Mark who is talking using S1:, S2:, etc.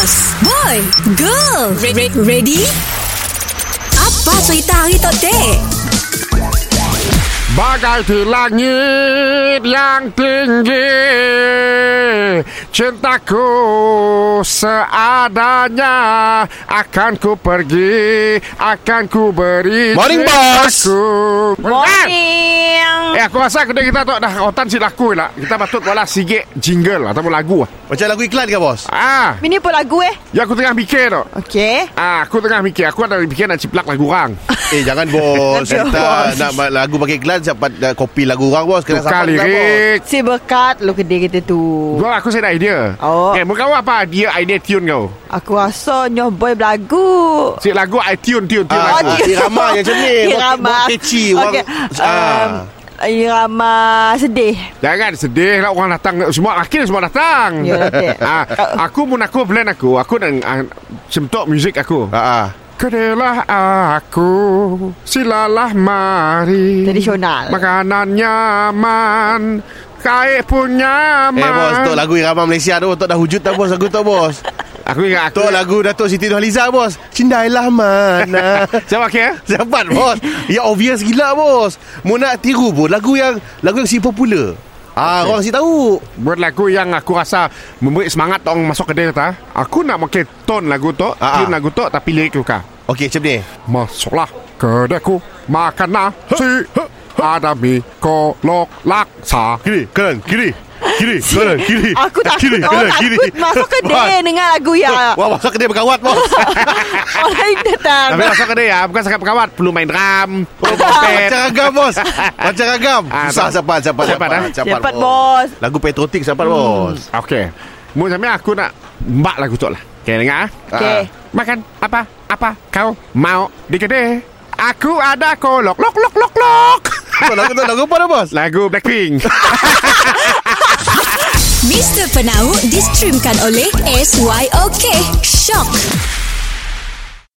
S1: Boss Boy Girl. Re- Ready? Apa cerita hari tu dek?
S2: Bagai di langit yang tinggi Cintaku seadanya Akan ku pergi Akan ku beri
S3: Morning, boss.
S2: cintaku.
S4: Morning.
S2: Eh aku rasa kedai kita tu dah otan si laku lah Kita patut wala sigit jingle ataupun lagu lah
S3: Macam lagu iklan ke bos?
S2: Ah,
S4: Ini apa lagu eh?
S2: yang aku tengah fikir tu
S4: Okey.
S2: Ah, aku tengah fikir Aku ada fikir nak ciplak lagu orang
S3: Eh jangan bos
S4: Jangan,
S3: Kita
S4: bos.
S3: nak ma- lagu pakai iklan Siapa kopi lagu orang bos Kena
S2: Tukar
S3: sampai iklan, bos.
S2: lirik
S4: Si berkat lu kedai kita tu.
S2: Gua aku saya ada idea
S4: Oh.
S2: Eh, muka kau apa dia idea tune kau
S4: Aku rasa nyoh boy berlagu.
S2: Si lagu I tune tune tune
S3: Ah,
S2: lagu.
S3: ah, irama yang macam ni
S4: Irama.
S3: Buat catchy orang
S4: Okey.
S3: ah.
S4: Um, irama sedih.
S2: Jangan sedih lah orang datang semua laki semua datang.
S4: Ya, Datuk.
S2: ah, aku mun aku plan aku, aku dan ah, semtok muzik aku.
S3: Ah, ah.
S2: Kedelah aku, silalah mari.
S4: Tradisional.
S2: Makanan nyaman, kain pun nyaman.
S3: Eh bos Tok lagu irama Malaysia tu Tok dah wujud tak bos Lagu tu bos
S2: Aku ingat aku.
S3: Tok lagu Datuk Siti Nurhaliza bos Cindailah mana
S2: Siapa ke?
S3: Sahabat bos Ya obvious gila bos Mau nak tiru pun Lagu yang Lagu yang si popular Ah,
S2: Okay.
S3: orang si tahu.
S2: Buat lagu yang aku rasa memberi semangat orang masuk kedai ta. Aku nak pakai tone lagu tu,
S3: Ah,
S2: tune lagu tu tapi lirik tu kah.
S3: Okey, macam ni.
S2: Masuklah kedaiku makan nasi ada mie kolok laksa.
S3: Kiri, kanan, kiri. Kiri, kanan, kiri.
S4: Aku takut
S3: kiri,
S4: takut Masuk kedai dengan lagu ya
S3: Wah, masuk kedai berkawat, bos.
S4: Orang datang
S2: Tapi masuk kedai ya, bukan sangat pekawat, perlu main drum, perlu
S3: Macam ragam, bos. Macam ragam.
S2: Ah,
S3: Susah,
S2: tak.
S3: cepat, cepat,
S2: Cepat, ah?
S4: Cepat bos
S3: Lagu patriotik, cepat, bos.
S2: Okey. Mu sampai aku nak mbak lagu tu lah. Okey, dengar ah.
S4: Okey
S2: Makan apa? Apa kau mau di kedai? Aku ada kolok lok lok lok lok.
S3: Lagu tu, lagu apa dah, bos?
S2: Lagu Blackpink.
S1: Mr. Penau distreamkan oleh SYOK Shock